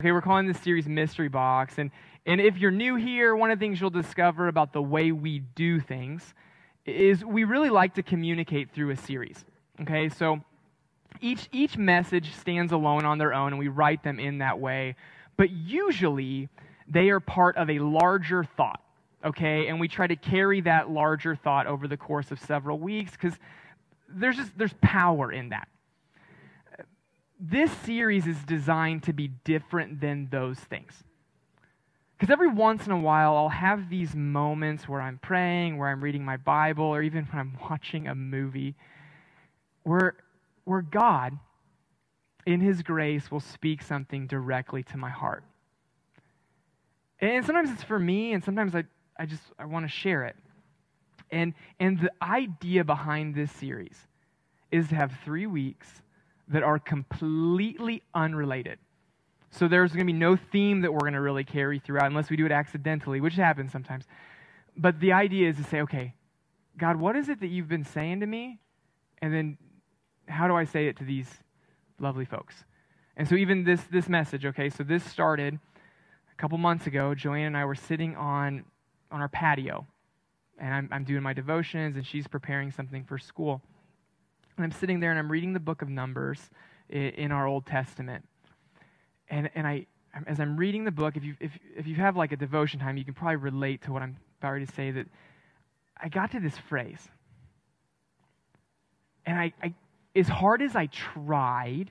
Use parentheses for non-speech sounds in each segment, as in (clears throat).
Okay, we're calling this series Mystery Box. And, and if you're new here, one of the things you'll discover about the way we do things is we really like to communicate through a series. Okay, so each, each message stands alone on their own, and we write them in that way. But usually, they are part of a larger thought. Okay, and we try to carry that larger thought over the course of several weeks because there's just there's power in that this series is designed to be different than those things. Because every once in a while, I'll have these moments where I'm praying, where I'm reading my Bible, or even (laughs) when I'm watching a movie, where, where God, in His grace, will speak something directly to my heart. And sometimes it's for me, and sometimes I, I just I want to share it. And, and the idea behind this series is to have three weeks that are completely unrelated. So there's going to be no theme that we're going to really carry throughout unless we do it accidentally, which happens sometimes. But the idea is to say, okay, God, what is it that you've been saying to me? And then how do I say it to these lovely folks? And so even this this message, okay, so this started a couple months ago. Joanne and I were sitting on on our patio, and I'm, I'm doing my devotions, and she's preparing something for school. And I'm sitting there and I'm reading the book of Numbers in our Old Testament. And, and I, as I'm reading the book, if you, if, if you have like a devotion time, you can probably relate to what I'm about to say that I got to this phrase. And I, I, as hard as I tried,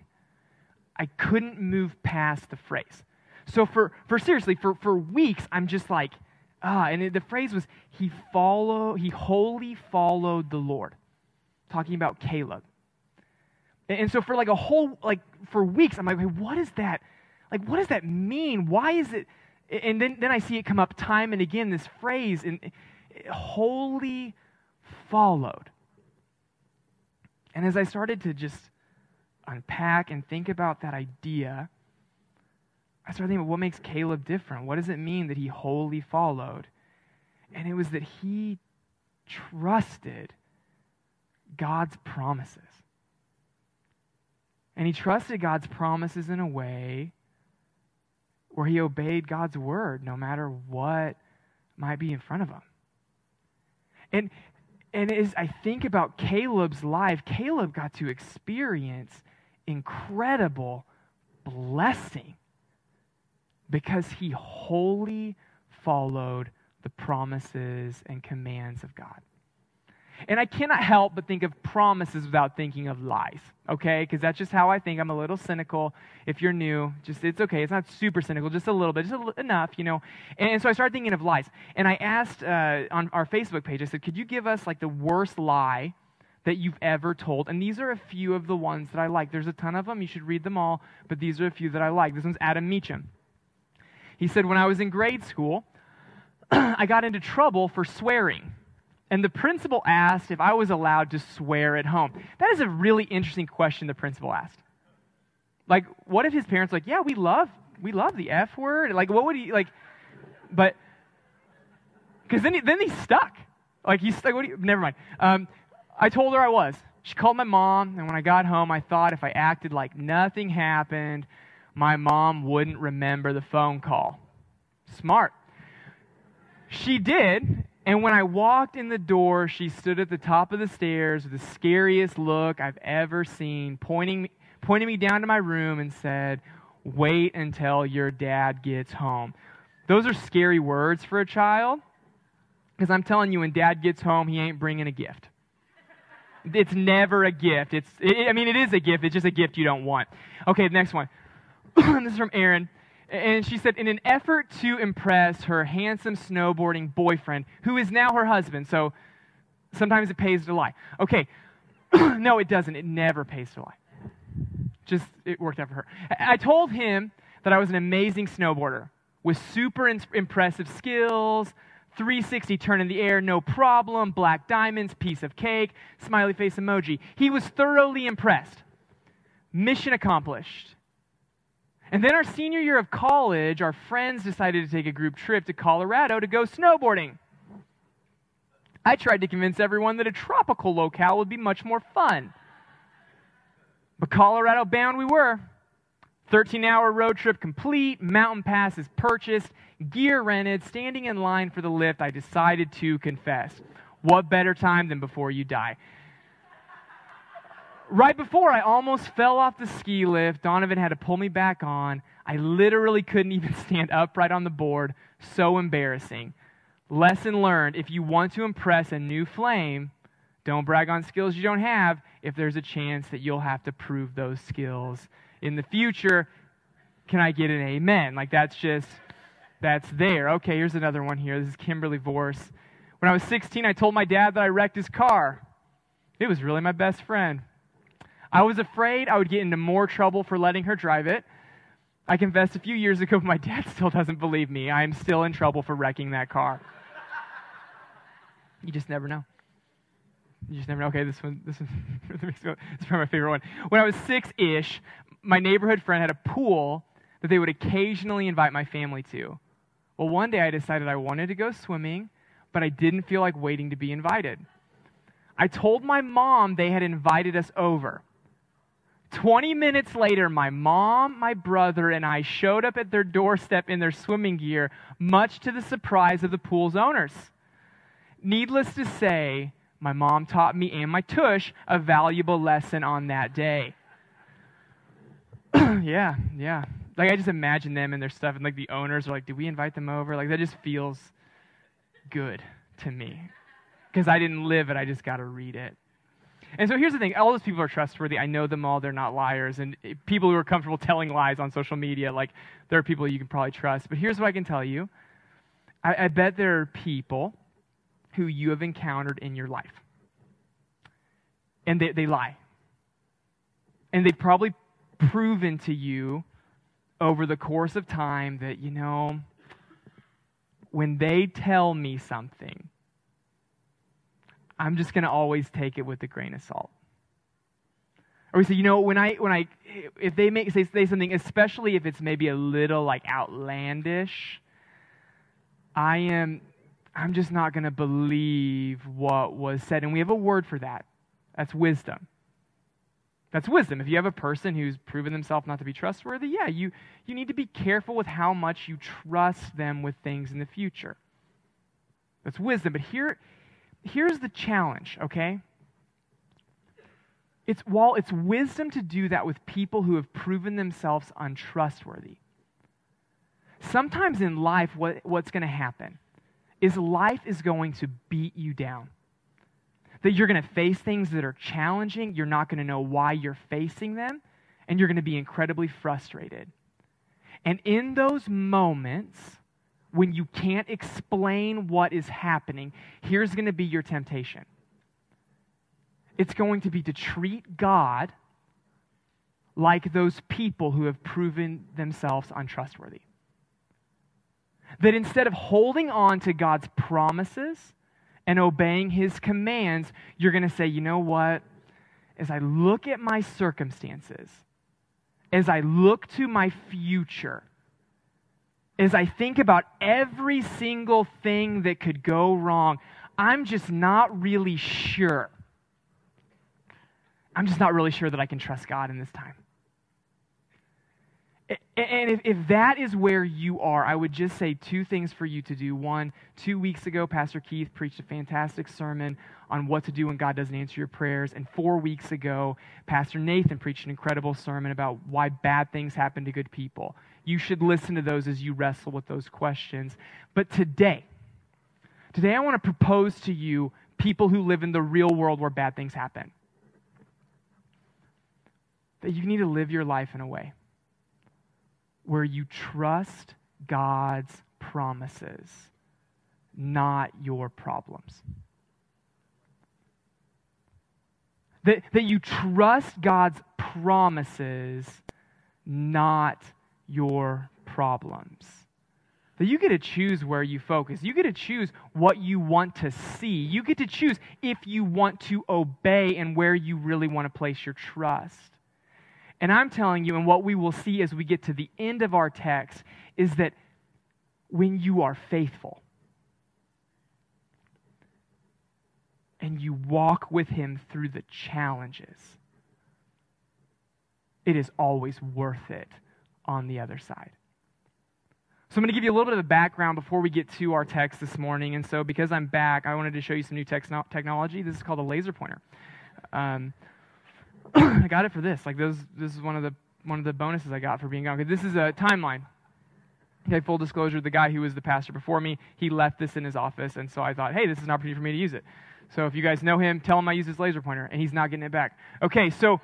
I couldn't move past the phrase. So for, for seriously, for, for weeks, I'm just like, ah, and the phrase was, he follow, he wholly followed the Lord talking about Caleb. And so for like a whole, like for weeks, I'm like, what is that? Like, what does that mean? Why is it? And then, then I see it come up time and again, this phrase, and wholly followed. And as I started to just unpack and think about that idea, I started thinking, what makes Caleb different? What does it mean that he wholly followed? And it was that he trusted God's promises. And he trusted God's promises in a way where he obeyed God's word no matter what might be in front of him. And, and as I think about Caleb's life, Caleb got to experience incredible blessing because he wholly followed the promises and commands of God. And I cannot help but think of promises without thinking of lies, okay? Because that's just how I think. I'm a little cynical. If you're new, just it's okay. It's not super cynical, just a little bit, just enough, you know. And, and, so I started thinking of lies. And I asked uh, on our Facebook page, I said, could you give us like the worst lie that you've ever told? And these are a few of the ones that I like. There's a ton of them. You should read them all, but these are a few that I like. This one's Adam Meacham. He said, when I was in grade school, (clears throat) I got into trouble for swearing and the principal asked if I was allowed to swear at home. That is a really interesting question the principal asked. Like, what if his parents like, yeah, we love we love the F word? Like, what would he like? But because then he, then he's stuck. Like he's like, what do you? Never mind. Um, I told her I was. She called my mom, and when I got home, I thought if I acted like nothing happened, my mom wouldn't remember the phone call. Smart. She did, and when I walked in the door, she stood at the top of the stairs with the scariest look I've ever seen, pointing, pointing me down to my room and said, Wait until your dad gets home. Those are scary words for a child because I'm telling you, when dad gets home, he ain't bringing a gift. It's never a gift. It's, it, I mean, it is a gift. It's just a gift you don't want. Okay, the next one. (clears throat) this is from Aaron. And she said, in an effort to impress her handsome snowboarding boyfriend, who is now her husband, so sometimes it pays to lie. Okay, (clears throat) no, it doesn't. It never pays to lie. Just, it worked out for her. I told him that I was an amazing snowboarder with super impressive skills, 360 turn in the air, no problem, black diamonds, piece of cake, smiley face emoji. He was thoroughly impressed. Mission accomplished. And then our senior year of college, our friends decided to take a group trip to Colorado to go snowboarding. I tried to convince everyone that a tropical locale would be much more fun. But Colorado bound we were. 13 hour road trip complete, mountain passes purchased, gear rented, standing in line for the lift, I decided to confess. What better time than before you die? Right before I almost fell off the ski lift, Donovan had to pull me back on. I literally couldn't even (laughs) stand upright on the board. So embarrassing. Lesson learned if you want to impress a new flame, don't brag on skills you don't have if there's a chance that you'll have to prove those skills in the future. Can I get an amen? Like that's just, that's there. Okay, here's another one here. This is Kimberly Vorse. When I was 16, I told my dad that I wrecked his car. It was really my best friend. I was afraid I would get into more trouble for letting her drive it. I confessed a few years ago, (laughs) my dad still doesn't believe me. I am still in trouble for wrecking that car. you just never know. You just never know. Okay, this one, this, one, (laughs) this is probably my favorite one. When I was six ish, my neighborhood friend had a pool that they would occasionally invite my family to. Well, one day I decided I wanted to go swimming, but I didn't feel like waiting to be invited. I told my mom they had invited us over. 20 minutes later, my mom, my brother, and I showed up at their doorstep in their swimming gear, much to the surprise of the pool's owners. Needless to say, my mom taught me and my tush a valuable lesson on that day. (clears throat) yeah, yeah. Like I just imagine them and their stuff, and like the owners are like, "Do we invite them over?" Like that just feels good to me because I didn't live it. I just got to read it. And so here's the thing all those people are trustworthy. I know them all. They're not liars. And people who are comfortable telling lies on social media, like, there are people you can probably trust. But here's what I can tell you I, I bet there are people who you have encountered in your life. And they, they lie. And they've probably proven to you over the course of time that, you know, when they tell me something, I'm just going to always take it with a grain of salt. Or we say, you know, when I, when I, if they make say, say something, especially if it's maybe a little like outlandish, I am, I'm just not going to believe what was said. And we have a word for that. That's wisdom. That's wisdom. If you have a person who's proven themselves not to be trustworthy, yeah, you, you need to be careful with how much you trust them with things in the future. That's wisdom. But here, here's the challenge, okay? It's while it's wisdom to do that with people who have proven themselves untrustworthy. Sometimes in life, what, what's going to happen is life is going to beat you down. That you're going to face things that are challenging, you're not going to know why you're facing them, and you're going to be incredibly frustrated. And in those moments, when you can't explain what is happening, here's going to be your temptation it's going to be to treat God like those people who have proven themselves untrustworthy. That instead of holding on to God's promises and obeying his commands, you're going to say, you know what? As I look at my circumstances, as I look to my future, as I think about every single thing that could go wrong, I'm just not really sure. I'm just not really sure that I can trust God in this time. And if, if that is where you are, I would just say two things for you to do. One, two weeks ago, Pastor Keith preached a fantastic sermon on what to do when God doesn't answer your prayers. And four weeks ago, Pastor Nathan preached an incredible sermon about why bad things happen to good people. You should listen to those as you wrestle with those questions. But today, today I want to propose to you people who live in the real world where bad things happen. That you need to live your life in a way where you trust God's promises, not your problems. That, that you trust God's promises, not your problems. That you get to choose where you focus. You get to choose what you want to see. You get to choose if you want to obey and where you really want to place your trust. And I'm telling you, and what we will see as we get to the end of our text, is that when you are faithful and you walk with Him through the challenges, it is always worth it on the other side. So I'm going to give you a little bit of a background before we get to our text this morning. And so, because I'm back, I wanted to show you some new technology. This is called a laser pointer. Um, (coughs) I got it for this. Like, those, this is one of the one of the bonuses I got for being gone. This is a timeline. Okay, full disclosure: the guy who was the pastor before me, he left this in his office, and so I thought, hey, this is an opportunity for me to use it. So if you guys know him, tell him I use his laser pointer, and he's not getting it back. Okay, so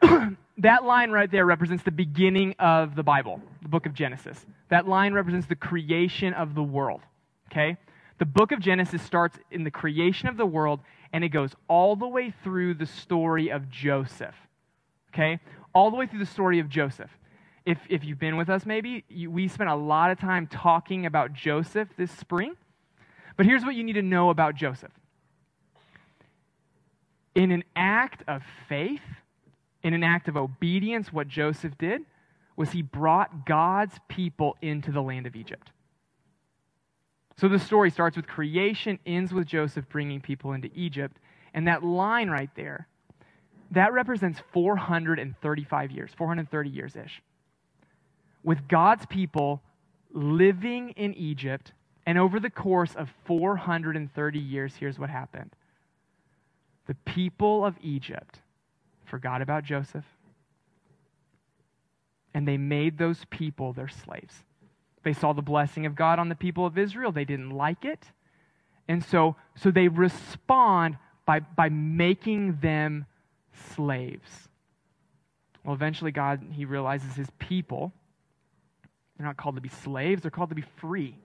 (coughs) that line right there represents the beginning of the Bible, the book of Genesis. That line represents the creation of the world. Okay? The book of Genesis starts in the creation of the world and it goes all the way through the story of Joseph. Okay? All the way through the story of Joseph. If, if you've been with us, maybe, you, we spent a lot of time talking about Joseph this spring. But here's what you need to know about Joseph. In an act of faith, in an act of obedience, what Joseph did was he brought God's people into the land of Egypt. So the story starts with creation, ends with Joseph bringing people into Egypt. And that line right there, that represents 435 years, 430 years ish. With God's people living in Egypt, and over the course of 430 years, here's what happened the people of Egypt forgot about Joseph, and they made those people their slaves. They saw the blessing of God on the people of Israel. They didn't like it. And so, so they respond by, by making them slaves. Well, eventually, God, He realizes His people, they're not called to be slaves, they're called to be free.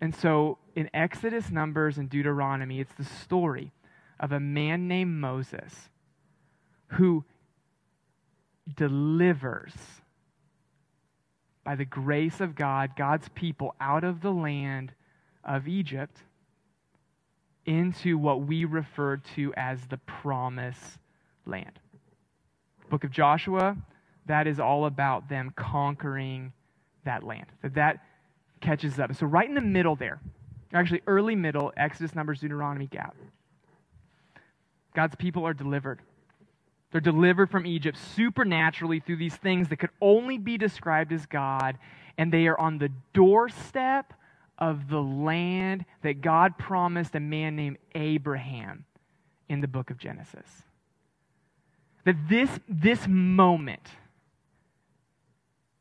And so, in Exodus, Numbers, and Deuteronomy, it's the story of a man named Moses who delivers by the grace of God, God's people out of the land of Egypt into what we refer to as the promise land. Book of Joshua, that is all about them conquering that land. That that catches up. So right in the middle there, actually early middle, Exodus, Numbers, Deuteronomy gap. God's people are delivered. They're delivered from Egypt supernaturally through these things that could only be described as God, and they are on the doorstep of the land that God promised a man named Abraham in the book of Genesis. That this, this moment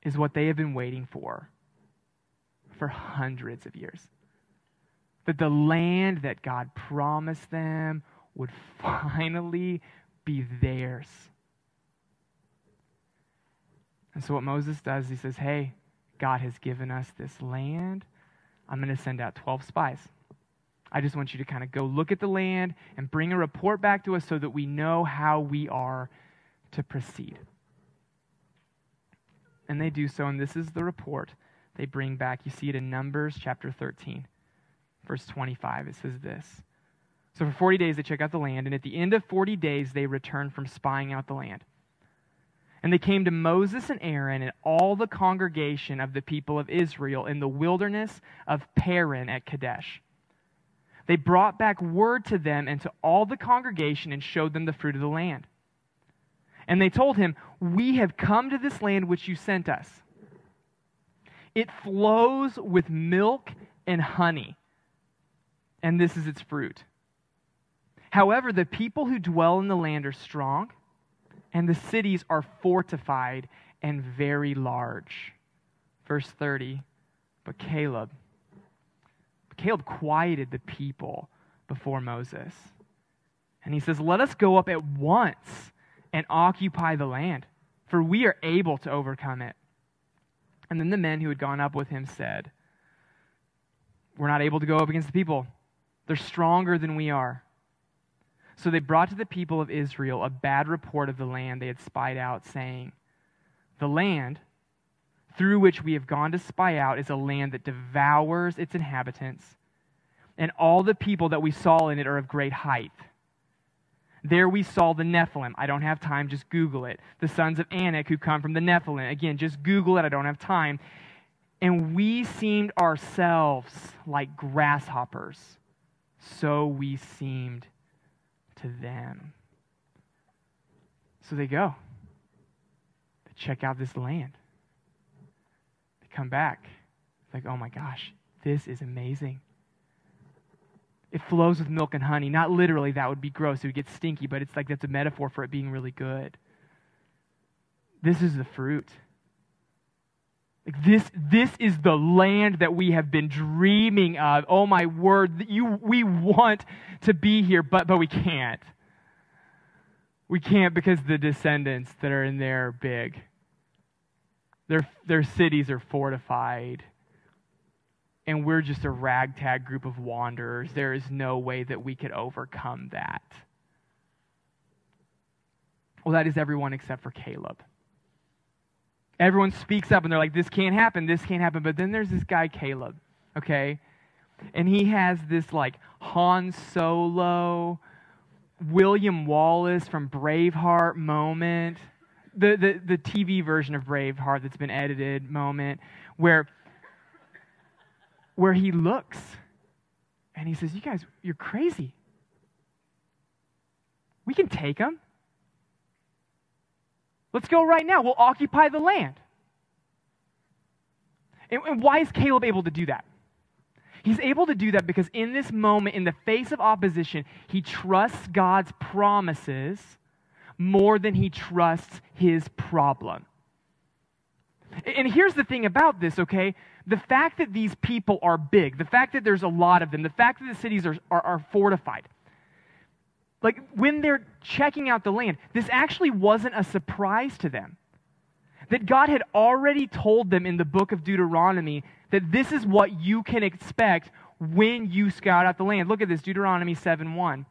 is what they have been waiting for for hundreds of years. That the land that God promised them would (laughs) finally be theirs. And so, what Moses does, he says, Hey, God has given us this land. I'm going to send out 12 spies. I just want you to kind of go look at the land and bring a report back to us so that we know how we are to proceed. And they do so, and this is the report they bring back. You see it in Numbers chapter 13, verse 25. It says this so for 40 days, they check out the land, and at the end of 40 days, they return from spying out the land. And they came to Moses and Aaron and all the congregation of the people of Israel in the wilderness of Paran at Kadesh. They brought back word to them and to all the congregation and showed them the fruit of the land. And they told him, We have come to this land which you sent us. It flows with milk and honey, and this is its fruit. However, the people who dwell in the land are strong, and the cities are fortified and very large. Verse 30 But Caleb, Caleb quieted the people before Moses. And he says, Let us go up at once and occupy the land, for we are able to overcome it. And then the men who had gone up with him said, We're not able to go up against the people. They're stronger than we are. So they brought to the people of Israel a bad report of the land they had spied out, saying, The land through which we have gone to spy out is a land that devours its inhabitants, and all the people that we saw in it are of great height. There we saw the Nephilim. I don't have time, just Google it. The sons of Anak who come from the Nephilim. Again, just Google it, I don't have time. And we seemed ourselves like grasshoppers. So we seemed to them. So they go. They check out this land. They come back. It's like, oh my gosh, this is amazing. It flows with milk and honey. Not literally, that would be gross. It would get stinky, but it's like that's a metaphor for it being really good. This is the fruit. Like this, this is the land that we have been dreaming of. Oh my word, you, we want to be here, but, but we can't. We can't because the descendants that are in there are big. Their, their cities are fortified. And we're just a ragtag group of wanderers. There is no way that we could overcome that. Well, that is everyone except for Caleb. Everyone speaks up and they're like, this can't happen, this can't happen. But then there's this guy, Caleb, okay? And he has this like Han Solo, William Wallace from Braveheart moment, the, the, the TV version of Braveheart that's been edited moment, where, where he looks and he says, You guys, you're crazy. We can take him. Let's go right now. We'll occupy the land. And, and, why is Caleb able to do that? He's able to do that because in this moment, in the face of opposition, he trusts God's promises more than he trusts his problem. And here's the thing about this, okay? The fact that these people are big, the fact that there's a lot of them, the fact that the cities are, are, are fortified, like when they're checking out the land, this actually wasn't a surprise to them. That God had already told them in the book of Deuteronomy that this is what you can expect when you scout out the land. Look at this Deuteronomy 7 1.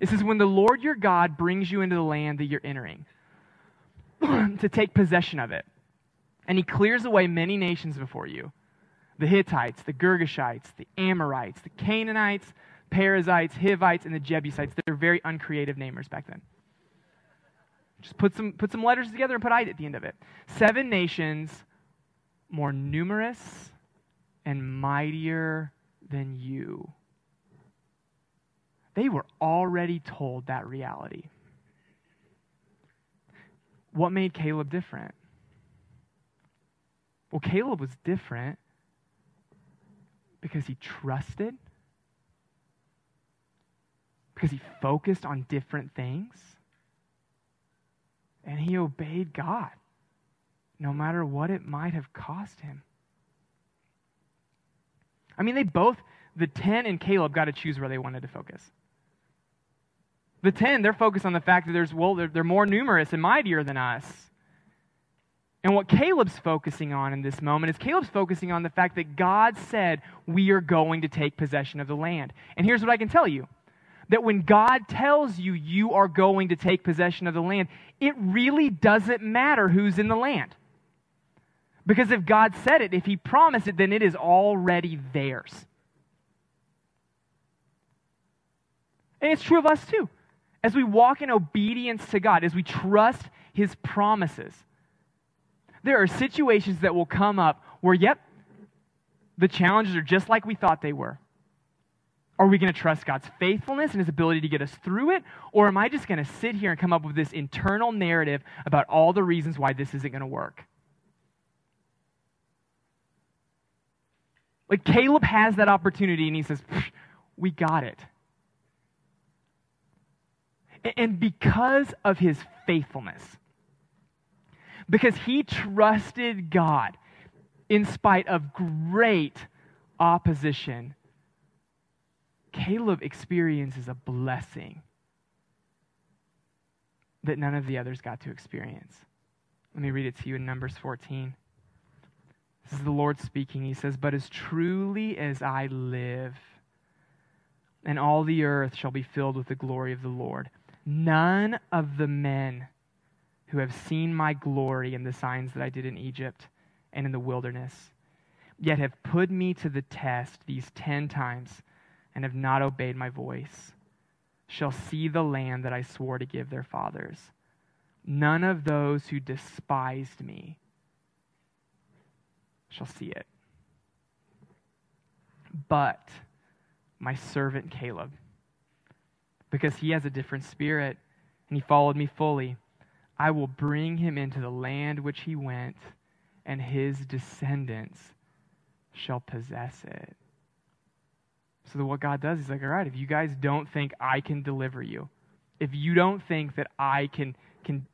It says, When the Lord your God brings you into the land that you're entering, (clears throat) to take possession of it, and he clears away many nations before you the Hittites, the Girgashites, the Amorites, the Canaanites, Perizzites, Hivites, and the Jebusites. They're very uncreative namers back then. Just put some, put some letters together and put "ite" at the end of it. Seven nations more numerous and mightier than you. They were already told that reality. What made Caleb different? Well, Caleb was different because he trusted because he focused on different things and he obeyed God, no matter what it might have cost him. I mean, they both, the 10 and Caleb, got to choose where they wanted to focus. The 10, they're focused on the fact that there's, well, they're, they're more numerous and mightier than us. And what Caleb's focusing on in this moment is Caleb's focusing on the fact that God said, We are going to take possession of the land. And here's what I can tell you that when God tells you you are going to take possession of the land, it really doesn't matter who's in the land. Because if God said it, if He promised it, then it is already theirs. And it's true of us too. As we walk in obedience to God, as we trust His promises, there are situations that will come up where, yep, the challenges are just like we thought they were. Are we going to trust God's faithfulness and his ability to get us through it? Or am I just going to sit here and come up with this internal narrative about all the reasons why this isn't going to work? Like Caleb has that opportunity and he says, We got it. And because of his faithfulness, because he trusted God in spite of great opposition, Caleb experiences a blessing that none of the others got to experience. Let me read it to you in Numbers 14. This is the Lord speaking. He says, But as truly as I live, and all the earth shall be filled with the glory of the Lord, none of the men who have seen my glory and the signs that I did in Egypt and in the wilderness, yet have put me to the test these ten times and have not obeyed my voice shall see the land that I swore to give their fathers. None of those who despised me shall see it. But my servant Caleb, because he has a different spirit and he followed me fully, I will bring him into the land which he went, and his descendants shall possess it. So, what God does is like, all right, if you guys don't think I can deliver you, if you don't think that I can, can,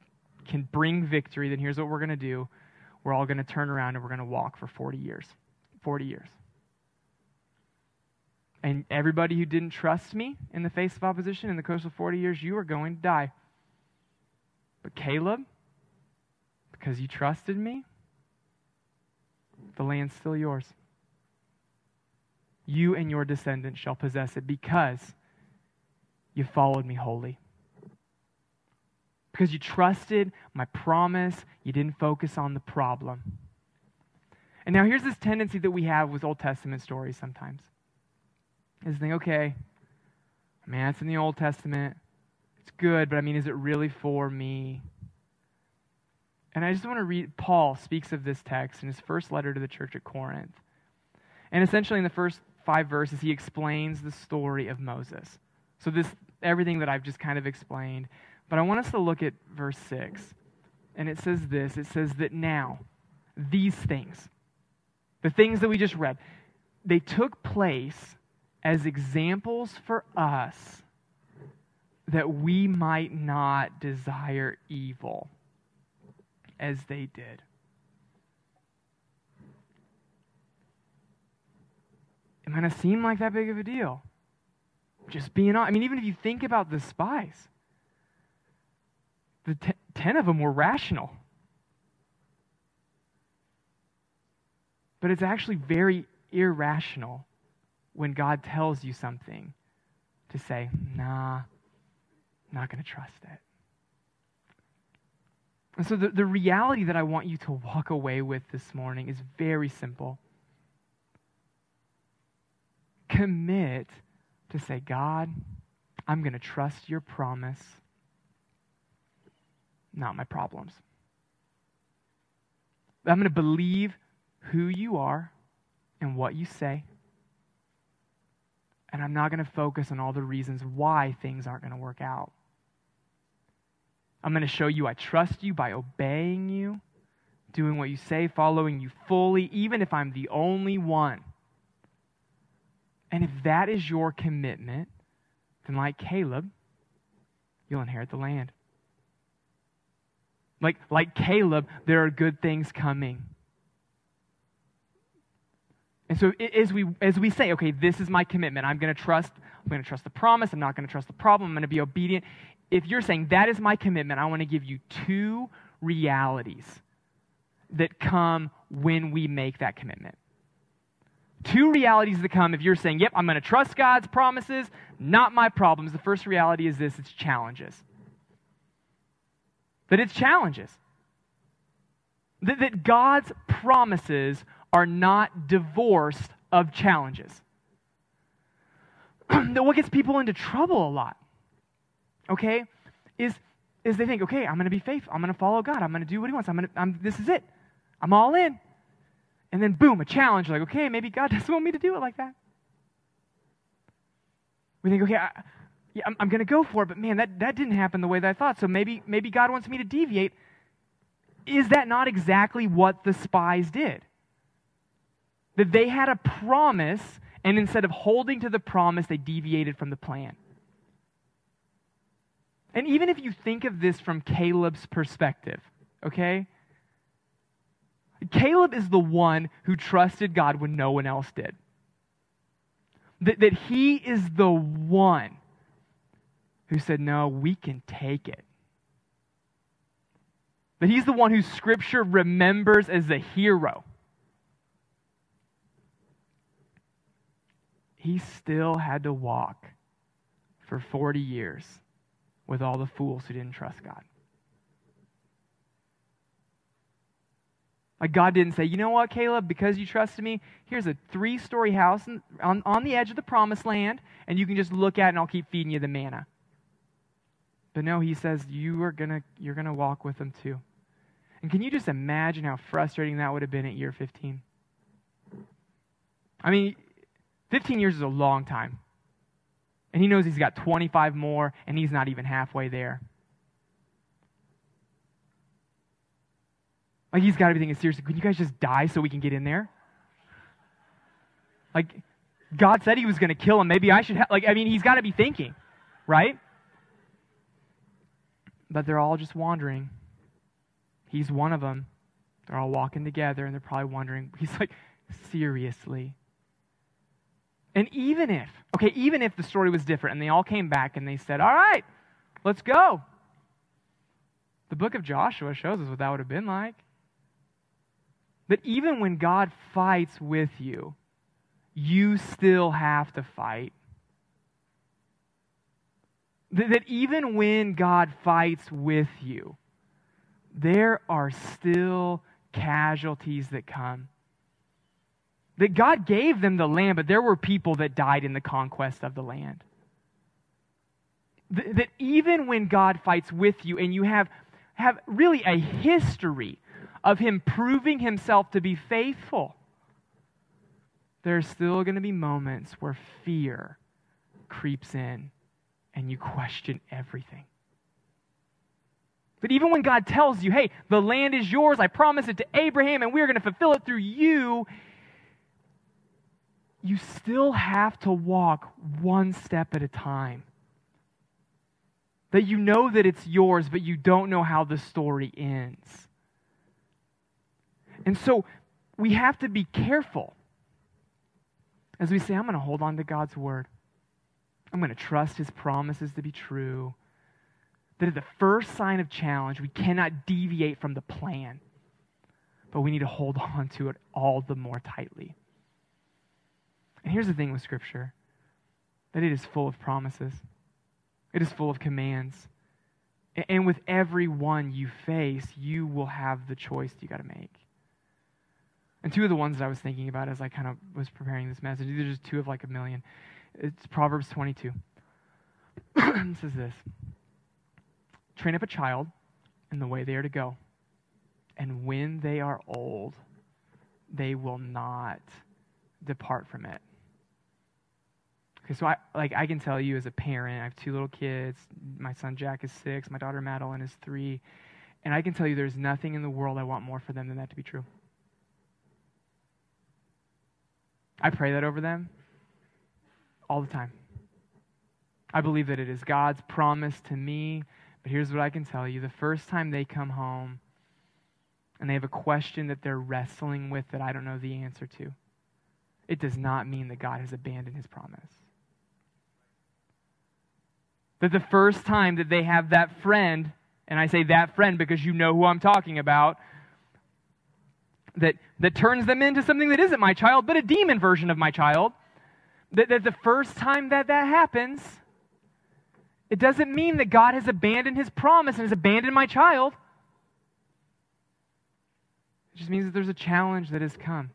can bring victory, then here's what we're to do. We're all to turn around and we're to walk for 40 years. 40 years. And everybody who didn't trust me in the face of opposition in the course of 40 years, you are going to die. But Caleb, because you trusted me, the land's still yours. You and your descendants shall possess it because you followed me wholly. Because you trusted my promise, you didn't focus on the problem. And now here's this tendency that we have with Old Testament stories sometimes. Is think, okay, man, it's in the Old Testament. It's good, but I mean, is it really for me? And I just want to read, Paul speaks of this text in his first letter to the church at Corinth. And essentially, in the first five verses, he explains the story of Moses. So, this, everything that I've just kind of explained. But I want us to look at verse 6. And it says this it says that now, these things, the things that we just read, they took place as examples for us that we might not desire evil as they did. It might not seem like that big of a deal. Just being on. I mean, even if you think about the spies, the ten of them were rational. But it's actually very irrational when God tells you something to say, nah, not going to trust it. And so the, the reality that I want you to walk away with this morning is very simple. Commit to say, God, I'm going to trust your promise, not my problems. I'm going to believe who you are and what you say. And I'm not going to focus on all the reasons why things aren't going to work out. I'm going to show you I trust you by obeying you, doing what you say, following you fully, even if I'm the only one. And if that is your commitment, then like Caleb, you'll inherit the land. Like, like Caleb, there are good things coming. And so as we as we say, okay, this is my commitment. I'm going to trust. I'm going to trust the promise. I'm not going to trust the problem. I'm going to be obedient if you're saying that is my commitment, I want to give you two realities that come when we make that commitment. Two realities that come if you're saying, yep, I'm going to trust God's promises, not my problems. The first reality is this it's challenges. That it's challenges. That, that God's promises are not divorced of challenges. (clears throat) that what gets people into trouble a lot okay, is, is they think, okay, I'm going to be faithful. I'm going to follow God. I'm going to do what he wants. I'm going to, I'm, this is it. I'm all in. And then, boom, a challenge. Like, okay, maybe God (laughs) doesn't want me to do it like that. We think, okay, I, yeah, I'm, I'm going to go for it, but man, that, that didn't happen the way that I thought. So maybe, maybe God wants me to deviate. Is that not exactly what the spies did? That they had a promise, and instead of holding to the promise, they deviated from the plan. And even if you think of this from Caleb's perspective, okay? Caleb is the one who trusted God when no one else did. That, that he is the one who said, No, we can take it. That he's the one who Scripture remembers as a hero. He still had to walk for 40 years with all the fools who didn't trust God. God didn't say, you know what, Caleb, because you trusted me, here's a three story house on, on the edge of the promised land, and you can just look at it and I'll keep feeding you the manna. But no, he says, you are gonna, you're going to walk with them too. And can you just imagine how frustrating that would have been at year 15? I mean, 15 years is a long time. And he knows he's got 25 more, and he's not even halfway there. Like, he's got to be thinking, seriously, can you guys just die so we can get in there? Like, God said he was going to kill him. Maybe I should, ha-. like, I mean, he's got to be thinking, right? But they're all just wandering. He's one of them. They're all walking together, and they're probably wondering, (laughs) he's like, seriously? And even if, okay, even if the story was different and they all came back and they said, all right, let's go. The book of Joshua shows us what that would have been like. That even when God fights with you, you still have to fight. That, that even when God fights with you, there are still casualties that come. That God gave them the land, but there were people that died in the conquest of the land. That, that even when God fights with you and you have, have really a history of Him proving Himself to be faithful, there's still going to be moments where fear creeps in and you question everything. But even when God tells you, hey, the land is yours, I promised it to Abraham, and we're going to fulfill it through you, you still have to walk one step at a time. That you know that it's yours, but you don't know how the story ends. And so we have to be careful as we say, I'm going to hold on to God's word. I'm going to trust his promises to be true. That at the first sign of challenge, we cannot deviate from the plan, but we need to hold (laughs) on to it all the more tightly. And here's the thing with Scripture that it is full of promises, it is full of commands. And with every one you face, you will have the choice you got to make. And two of the ones that I was thinking about as I kind of was preparing this message, these are just two of like a million. It's Proverbs 22. (coughs) it says this Train up a child in the way they are to go, and when they are old, they will not depart from it. Okay, so I like I can tell you as a parent, I have two little kids. My son Jack is six, my daughter Madeline is three, and I can tell you there's nothing in the world I want more for them than that to be true. I pray that over them all the time. I believe that it is God's promise to me, but here's what I can tell you. The first time they come home and they have a question that they're wrestling with that I don't know the answer to, it does not mean that God has abandoned his promise. That the first time that they have that friend, and I say that friend because you know who I'm talking about, that, that turns them into something that isn't my child, but a demon version of my child. That, that the first time that that happens, it doesn't mean that God has abandoned his promise and has abandoned my child. It just means that there's a challenge that has come.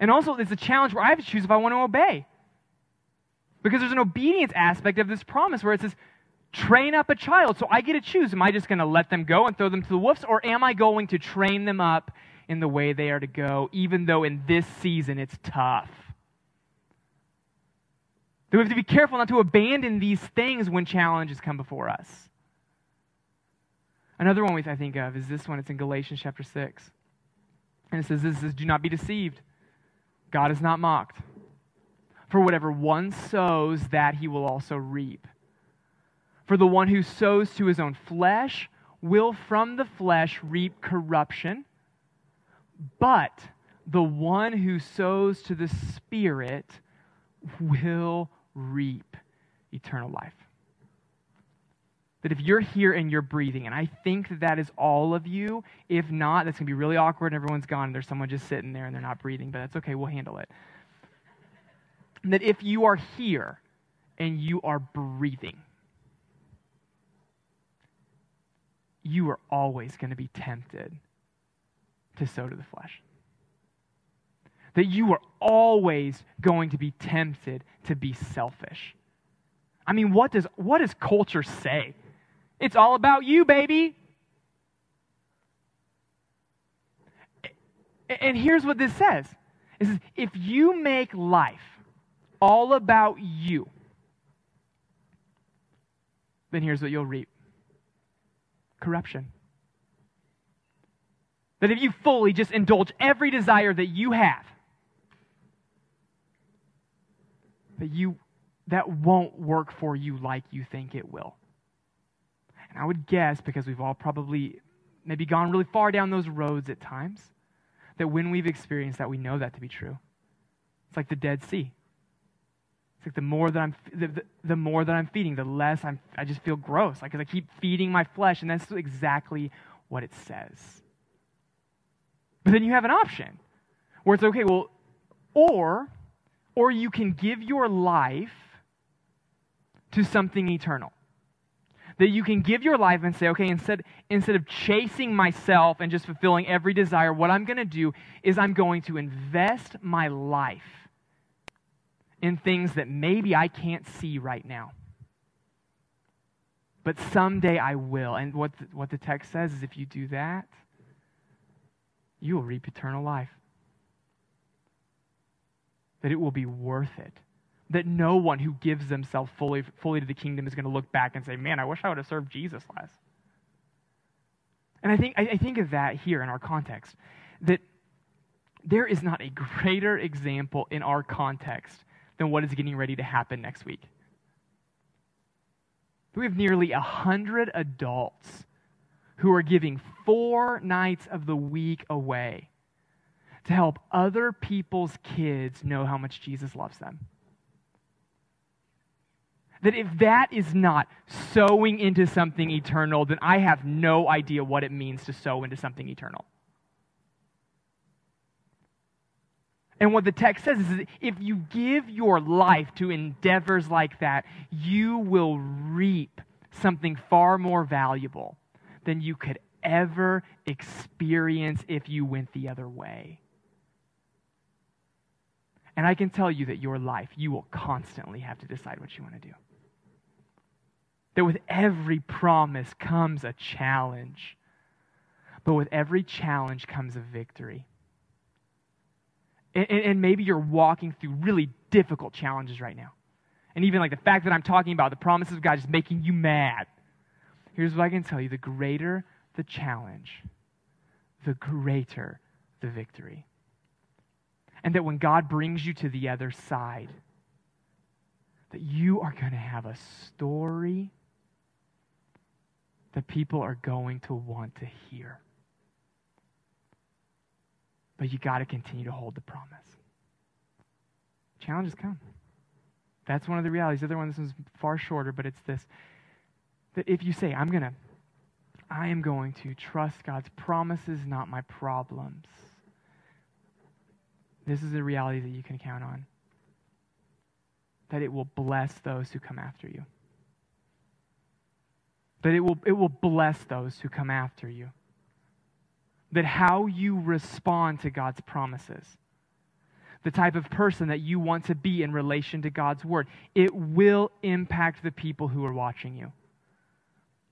And also, it's a challenge where I have to choose if I want to obey. Because there's an obedience aspect of this promise where it says, train up a child. So I get to choose. Am I just going to let them go and throw them to the wolves, or am I going to train them up in the way they are to go, even though in this season it's tough. we have to be careful not to abandon these things when challenges come before us. Another one we I think of is this one. It's in Galatians chapter 6. And it says this says, Do not be deceived. God is not mocked. For whatever one sows, that he will also reap. For the one who sows to his own flesh will from the flesh reap corruption, but the one who sows to the Spirit will reap eternal life. That if you're here and you're breathing, and I think that that is all of you, if not, that's going to be really awkward and everyone's gone and there's someone just sitting there and they're not breathing, but that's okay, we'll handle it. That if you are here and you are breathing, you are always going to be tempted to sow to the flesh. That you are always going to be tempted to be selfish. I mean, what does, what does culture say? It's all about you, baby. And here's what this says. It says, if you make life all about you, then here's what you'll reap corruption. That if you fully just indulge every desire that you have, that you that won't work for you like you think it will. And I would guess, because we've all probably maybe gone really far down those roads at times, that when we've experienced that, we know that to be true. It's like the Dead Sea. It's like the more that I'm, the, the, the more that I'm feeding, the less I'm, I just feel gross. Like, cause I keep feeding my flesh, and that's exactly what it says. But then you have an option where it's okay, well, or, or you can give your life to something eternal. That you can give your life and say, okay, instead, instead of chasing myself and just fulfilling every desire, what I'm going to do is I'm going to invest my life in things that maybe I can't see right now. But someday I will. And what the, what the text says is if you do that, you will reap eternal life. That it will be worth it that no one who gives themselves fully, fully to the kingdom is going to look back and say, man, I wish I would have served Jesus less. And I think, I, I think of that here in our context, that there is not a greater example in our context than what is getting ready to happen next week. We have nearly 100 adults who are giving four nights of the week away to help other people's kids know how much Jesus loves them. That if that is not sowing into something eternal, then I have no idea what it means to sow into something eternal. And what the text says is if you give your life to endeavors like that, you will reap something far more valuable than you could ever experience if you went the other way. And I can tell you that your life, you will constantly have to decide what you want to do that with every promise comes a challenge, but with every challenge comes a victory. And, and, maybe you're walking through really difficult challenges right now. And even like the fact that I'm talking about the promises of God is making you mad. Here's what I can tell you the greater the challenge, the greater the victory. And that when God brings you to the other side, that you are going to have a story that people are going to want to hear. But you got to continue to hold the promise. Challenges come. That's one of the realities. The other one, this is far shorter, but it's this that if you say, I'm going to, I am going to trust God's promises, not my problems, this is a reality that you can count on. That it will bless those who come after you that it will, it will bless those who come after you. That how you respond to God's promises, the type of person that you want to be in relation to God's word, it will impact the people who are watching you.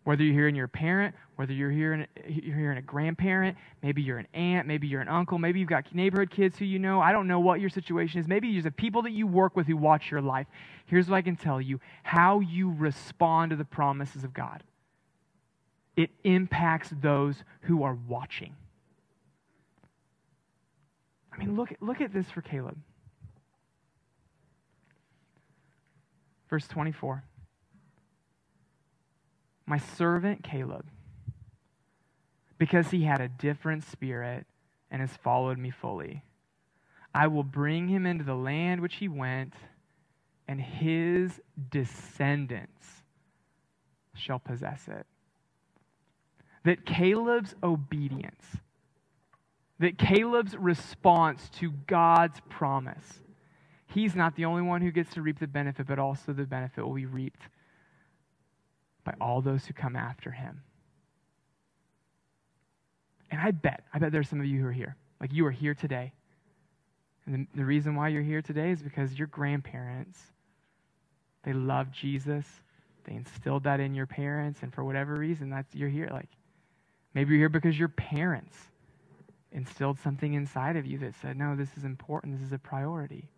Whether you're hearing your parent, whether you're hearing, you're hearing a grandparent, maybe you're an aunt, maybe you're an uncle, maybe you've got neighborhood kids who you know. I don't know what your situation is. Maybe you have people that you work with who watch your life. Here's what I can tell you how you respond to the promises of God it impacts those who are watching. I mean, look, look at this for Caleb. Verse 24. My servant Caleb, because he had a different spirit and has followed me fully, I will bring him into the land which he went, and his descendants shall possess it. That Caleb's obedience, that Caleb's response to God's promise, he's not the only one who gets to reap the benefit, but also the benefit will be reaped by all those who come after him. And I bet, I bet there's some of you who are here. Like you are here today. And the, the reason why you're here today is because your grandparents, they love Jesus. They instilled that in your parents, and for whatever reason, that's you're here. Like Maybe you're here because your parents instilled something inside of you that said, no, this is important, this is a priority.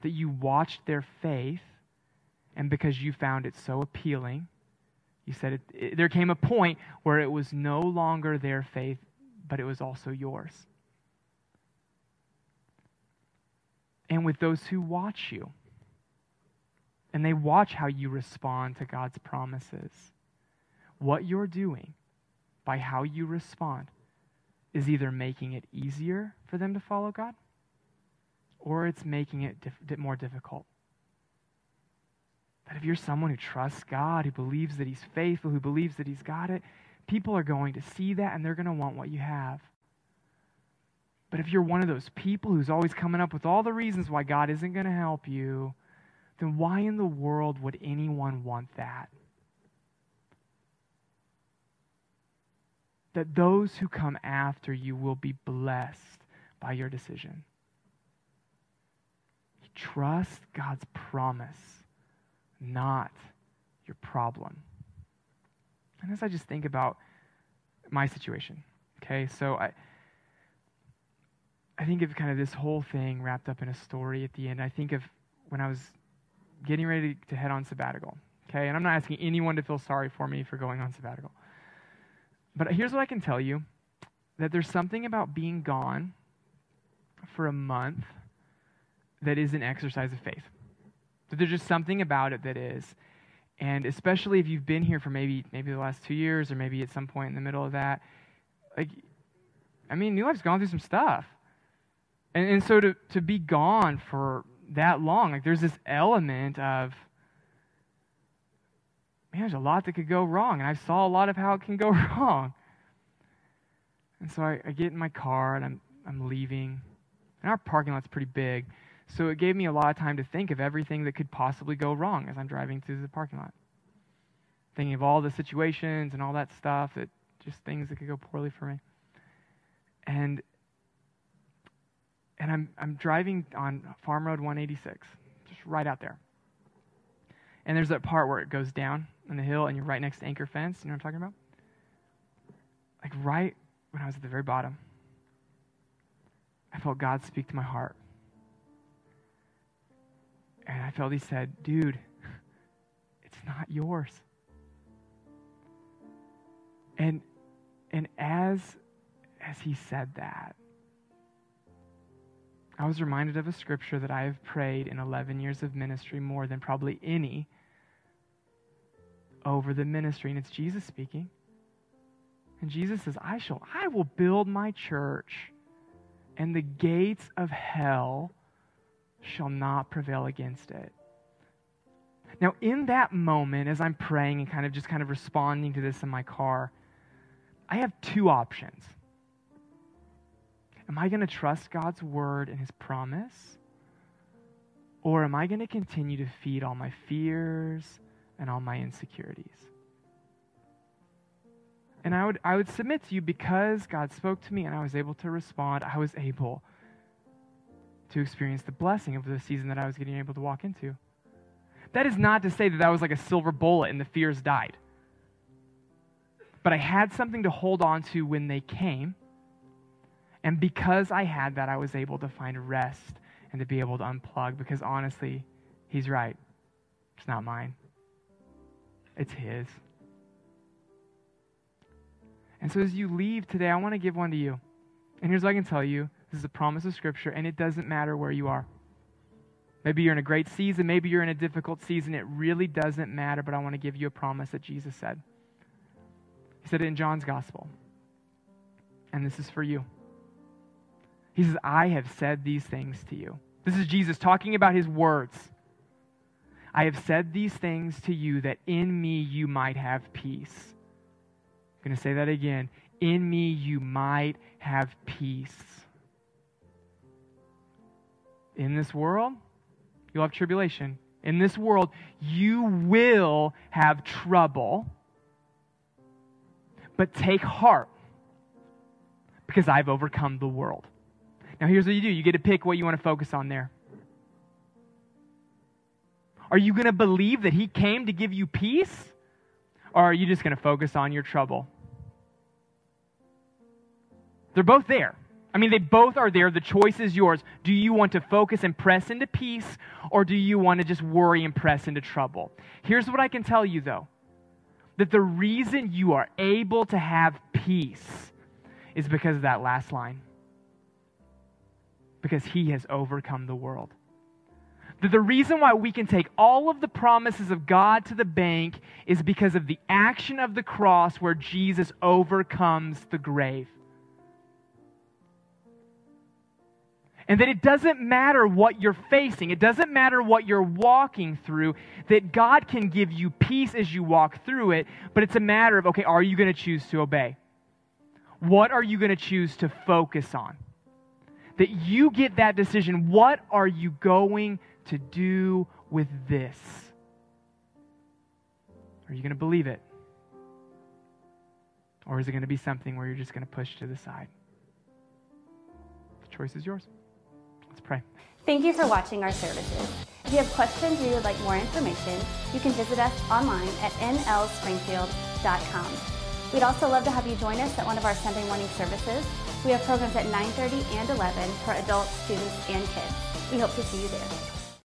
That you watched their faith, and because you found it so appealing, you said it, it, there came a point where it was no longer their faith, but it was also yours. And with those who watch you, and they watch how you respond to God's promises, what you're doing by how you respond is either making it easier for them to follow God or it's making it dif- more difficult. That if you're someone who trusts God, who believes that He's faithful, who believes that He's got it, people are going to see that and they're going to want what you have. But if you're one of those people who's always coming up with all the reasons why God isn't going to help you, then why in the world would anyone want that? That those who come after you will be blessed by your decision. Trust God's promise, not your problem. And as I just think about my situation, okay, so I. I think of kind of this whole thing wrapped up in a story at the end. I think of when I was getting ready to head on sabbatical. Okay, and I'm not asking anyone to feel sorry for me for going on sabbatical. But here's what I can tell you that there's something about being gone for a month that is an exercise of faith. That there's just something about it that is. And especially if you've been here for maybe maybe the last two years or maybe at some point in the middle of that, like I mean, New Life's gone through some stuff. And, and so to, to be gone for that long, like there's this element of, man, there's a lot that could go wrong. And I saw a lot of how it can go (laughs) wrong. And so I, I get in my car and I'm, I'm leaving. And our parking lot's pretty big. So it gave me a lot of time to think of everything that could possibly go wrong as I'm driving through the parking lot. Thinking of all the situations and all that stuff that just things that could go poorly for me. And and I'm, I'm driving on Farm Road 186, just right out there. And there's that part where it goes down on the hill and you're right next to Anchor Fence. You know what I'm talking about? Like right when I was at the very bottom, I felt God speak to my heart. And I felt He said, Dude, it's not yours. And, and as, as He said that, I was reminded of a scripture that I have prayed in 11 years of ministry more than probably any over the ministry. And it's Jesus speaking. And Jesus says, I shall, I will build my church, and the gates of hell shall not prevail against it. Now, in that moment, as I'm praying and kind of just kind of responding to this in my car, I have two options. Am I going to trust God's word and his promise? Or am I going to continue to feed all my fears and all my insecurities? And I would, I would submit to you because God spoke to me and I was able to respond, I was able to experience the blessing of the season that I was getting able to walk into. That is not to say that that was like a silver bullet and the fears died. But I had something to hold on to when they came and because I had that, I was able to find rest and to be able to unplug because honestly, he's right. It's not mine, it's his. And so as you leave today, I want to give one to you. And here's what I can tell you this is a promise of Scripture, and it doesn't matter where you are. Maybe you're in a great season, maybe you're in a difficult season. It really doesn't matter, but I want to give you a promise that Jesus said. He said it in John's Gospel. And this is for you. He says, I have said these things to you. This is Jesus talking about his words. I have said these things to you that in me you might have peace. I'm going to say that again. In me you might have peace. In this world, you'll have tribulation. In this world, you will have trouble. But take heart, because I've overcome the world. Now, here's what you do you get to pick what you want to focus on there. Are you going to believe that He came to give you peace? Or are you just going to focus on your trouble? They're both there. I mean, they both are there. The choice is yours. Do you want to focus and press into peace, or do you want to just worry and press into trouble? Here's what I can tell you, though that the reason you are able to have peace is because of that last line. Because he has overcome the world. That the reason why we can take all of the promises of God to the bank is because of the action of the cross where Jesus overcomes the grave. And that it doesn't matter what you're facing, it doesn't matter what you're walking through, that God can give you peace as you walk through it, but it's a matter of, okay, are you going to choose to obey? What are you going to choose to focus on? That you get that decision. What are you going to do with this? Are you going to believe it? Or is it going to be something where you're just going to push to the side? The choice is yours. Let's pray. Thank you for watching our services. If you have questions or you would like more information, you can visit us online at nlspringfield.com. We'd also love to have you join us at one of our Sunday morning services. We have programs at 9:30 and 11 for adults, students, and kids. We hope to see you there.